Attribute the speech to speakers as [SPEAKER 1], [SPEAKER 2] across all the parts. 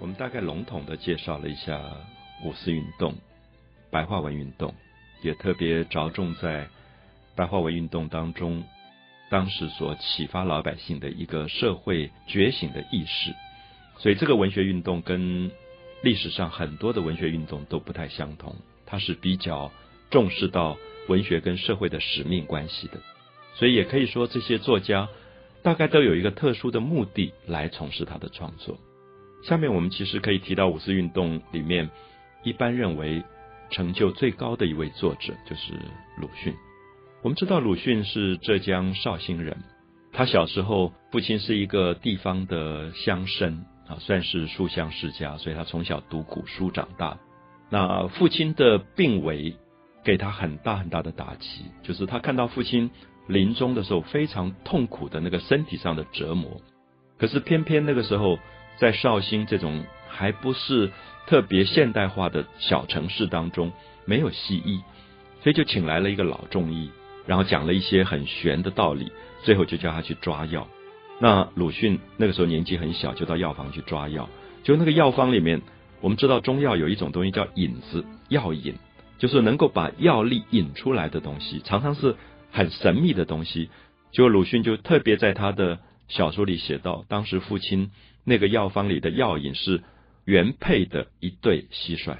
[SPEAKER 1] 我们大概笼统的介绍了一下五四运动、白话文运动，也特别着重在白话文运动当中，当时所启发老百姓的一个社会觉醒的意识。所以，这个文学运动跟历史上很多的文学运动都不太相同，它是比较重视到文学跟社会的使命关系的。所以，也可以说这些作家大概都有一个特殊的目的来从事他的创作。下面我们其实可以提到五四运动里面一般认为成就最高的一位作者就是鲁迅。我们知道鲁迅是浙江绍兴人，他小时候父亲是一个地方的乡绅啊，算是书香世家，所以他从小读古书长大。那父亲的病危给他很大很大的打击，就是他看到父亲临终的时候非常痛苦的那个身体上的折磨，可是偏偏那个时候。在绍兴这种还不是特别现代化的小城市当中，没有西医，所以就请来了一个老中医，然后讲了一些很玄的道理，最后就叫他去抓药。那鲁迅那个时候年纪很小，就到药房去抓药。就那个药方里面，我们知道中药有一种东西叫引子，药引，就是能够把药力引出来的东西，常常是很神秘的东西。就鲁迅就特别在他的小说里写到，当时父亲。那个药方里的药引是原配的一对蟋蟀，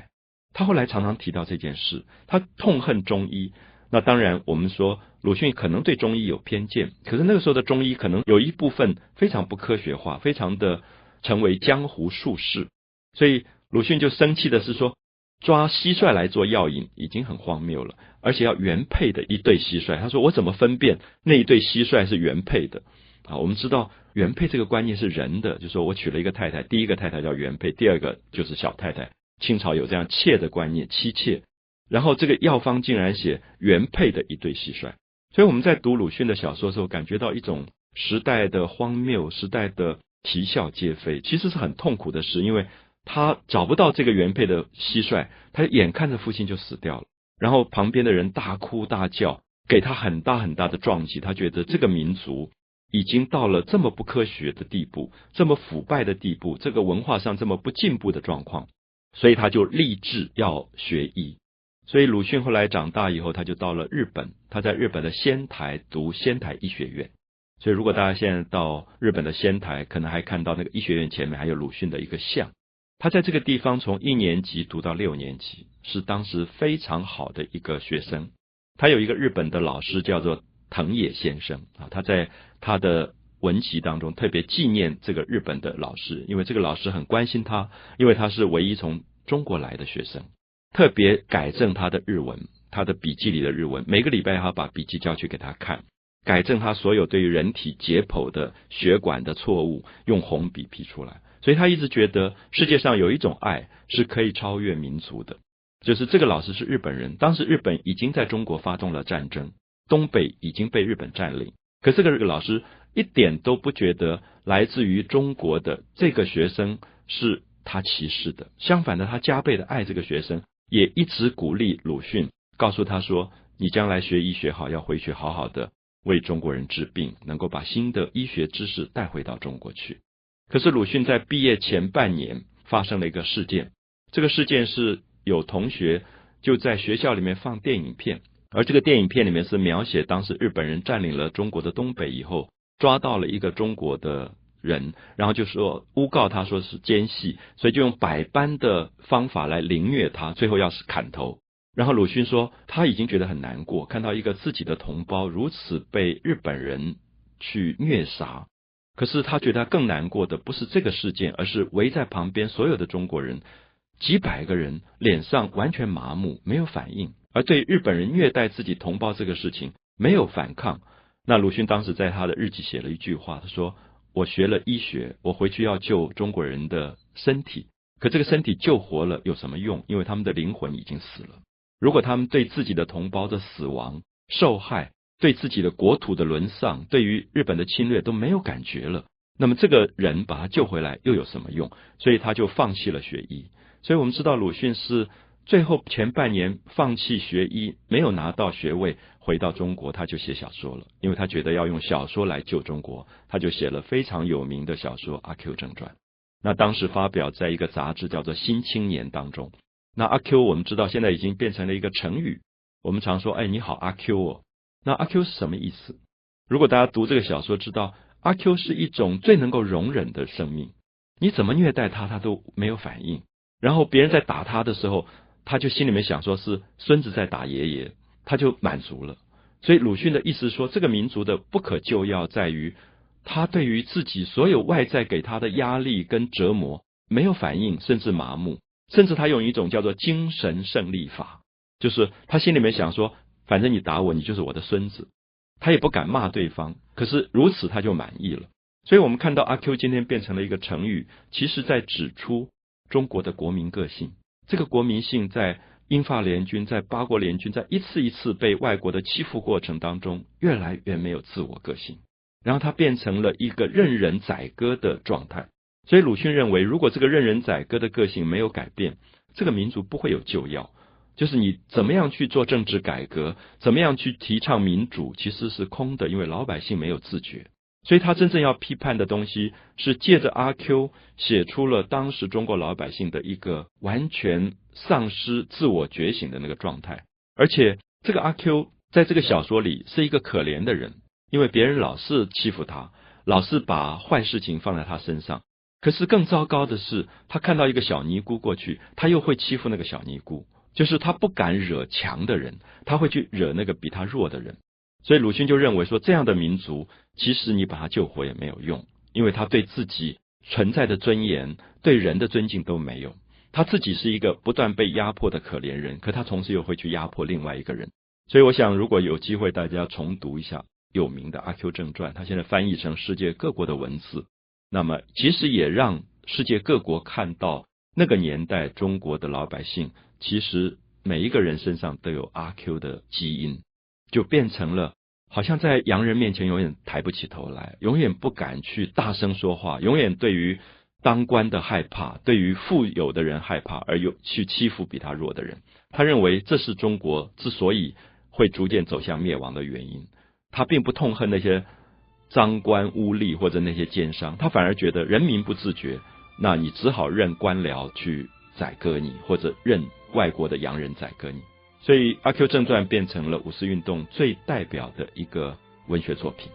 [SPEAKER 1] 他后来常常提到这件事，他痛恨中医。那当然，我们说鲁迅可能对中医有偏见，可是那个时候的中医可能有一部分非常不科学化，非常的成为江湖术士。所以鲁迅就生气的是说，抓蟋蟀来做药引已经很荒谬了，而且要原配的一对蟋蟀。他说我怎么分辨那一对蟋蟀是原配的？啊，我们知道原配这个观念是人的，就说我娶了一个太太，第一个太太叫原配，第二个就是小太太。清朝有这样妾的观念，妻妾。然后这个药方竟然写原配的一对蟋蟀，所以我们在读鲁迅的小说的时候，感觉到一种时代的荒谬，时代的啼笑皆非，其实是很痛苦的事，因为他找不到这个原配的蟋蟀，他眼看着父亲就死掉了，然后旁边的人大哭大叫，给他很大很大的撞击，他觉得这个民族。已经到了这么不科学的地步，这么腐败的地步，这个文化上这么不进步的状况，所以他就立志要学医。所以鲁迅后来长大以后，他就到了日本，他在日本的仙台读仙台医学院。所以如果大家现在到日本的仙台，可能还看到那个医学院前面还有鲁迅的一个像。他在这个地方从一年级读到六年级，是当时非常好的一个学生。他有一个日本的老师叫做。藤野先生啊，他在他的文集当中特别纪念这个日本的老师，因为这个老师很关心他，因为他是唯一从中国来的学生，特别改正他的日文，他的笔记里的日文，每个礼拜他把笔记交去给他看，改正他所有对于人体解剖的血管的错误，用红笔批出来。所以他一直觉得世界上有一种爱是可以超越民族的，就是这个老师是日本人，当时日本已经在中国发动了战争。东北已经被日本占领，可这个老师一点都不觉得来自于中国的这个学生是他歧视的，相反的，他加倍的爱这个学生，也一直鼓励鲁迅，告诉他说：“你将来学医学好，要回去好好的为中国人治病，能够把新的医学知识带回到中国去。”可是鲁迅在毕业前半年发生了一个事件，这个事件是有同学就在学校里面放电影片。而这个电影片里面是描写当时日本人占领了中国的东北以后，抓到了一个中国的人，然后就说诬告他说是奸细，所以就用百般的方法来凌虐他，最后要是砍头。然后鲁迅说他已经觉得很难过，看到一个自己的同胞如此被日本人去虐杀，可是他觉得更难过的不是这个事件，而是围在旁边所有的中国人，几百个人脸上完全麻木，没有反应。而对日本人虐待自己同胞这个事情没有反抗，那鲁迅当时在他的日记写了一句话，他说：“我学了医学，我回去要救中国人的身体，可这个身体救活了有什么用？因为他们的灵魂已经死了。如果他们对自己的同胞的死亡、受害，对自己的国土的沦丧，对于日本的侵略都没有感觉了，那么这个人把他救回来又有什么用？所以他就放弃了学医。所以我们知道鲁迅是。”最后前半年放弃学医，没有拿到学位，回到中国他就写小说了，因为他觉得要用小说来救中国，他就写了非常有名的小说《阿 Q 正传》。那当时发表在一个杂志叫做《新青年》当中。那阿 Q 我们知道现在已经变成了一个成语，我们常说哎你好阿 Q 哦。那阿 Q 是什么意思？如果大家读这个小说，知道阿 Q 是一种最能够容忍的生命，你怎么虐待他，他都没有反应。然后别人在打他的时候，他就心里面想说是孙子在打爷爷，他就满足了。所以鲁迅的意思说，这个民族的不可救药在于，他对于自己所有外在给他的压力跟折磨没有反应，甚至麻木，甚至他用一种叫做精神胜利法，就是他心里面想说，反正你打我，你就是我的孙子，他也不敢骂对方，可是如此他就满意了。所以我们看到阿 Q 今天变成了一个成语，其实在指出中国的国民个性，这个国民性在。英法联军在八国联军在一次一次被外国的欺负过程当中，越来越没有自我个性，然后他变成了一个任人宰割的状态。所以鲁迅认为，如果这个任人宰割的个性没有改变，这个民族不会有救药。就是你怎么样去做政治改革，怎么样去提倡民主，其实是空的，因为老百姓没有自觉。所以他真正要批判的东西，是借着阿 Q 写出了当时中国老百姓的一个完全丧失自我觉醒的那个状态。而且这个阿 Q 在这个小说里是一个可怜的人，因为别人老是欺负他，老是把坏事情放在他身上。可是更糟糕的是，他看到一个小尼姑过去，他又会欺负那个小尼姑，就是他不敢惹强的人，他会去惹那个比他弱的人。所以鲁迅就认为说，这样的民族，其实你把他救活也没有用，因为他对自己存在的尊严、对人的尊敬都没有。他自己是一个不断被压迫的可怜人，可他同时又会去压迫另外一个人。所以我想，如果有机会，大家重读一下有名的《阿 Q 正传》，他现在翻译成世界各国的文字，那么其实也让世界各国看到那个年代中国的老百姓，其实每一个人身上都有阿 Q 的基因。就变成了，好像在洋人面前永远抬不起头来，永远不敢去大声说话，永远对于当官的害怕，对于富有的人害怕，而又去欺负比他弱的人。他认为这是中国之所以会逐渐走向灭亡的原因。他并不痛恨那些赃官污吏或者那些奸商，他反而觉得人民不自觉，那你只好任官僚去宰割你，或者任外国的洋人宰割你。所以，《阿 Q 正传》变成了五四运动最代表的一个文学作品。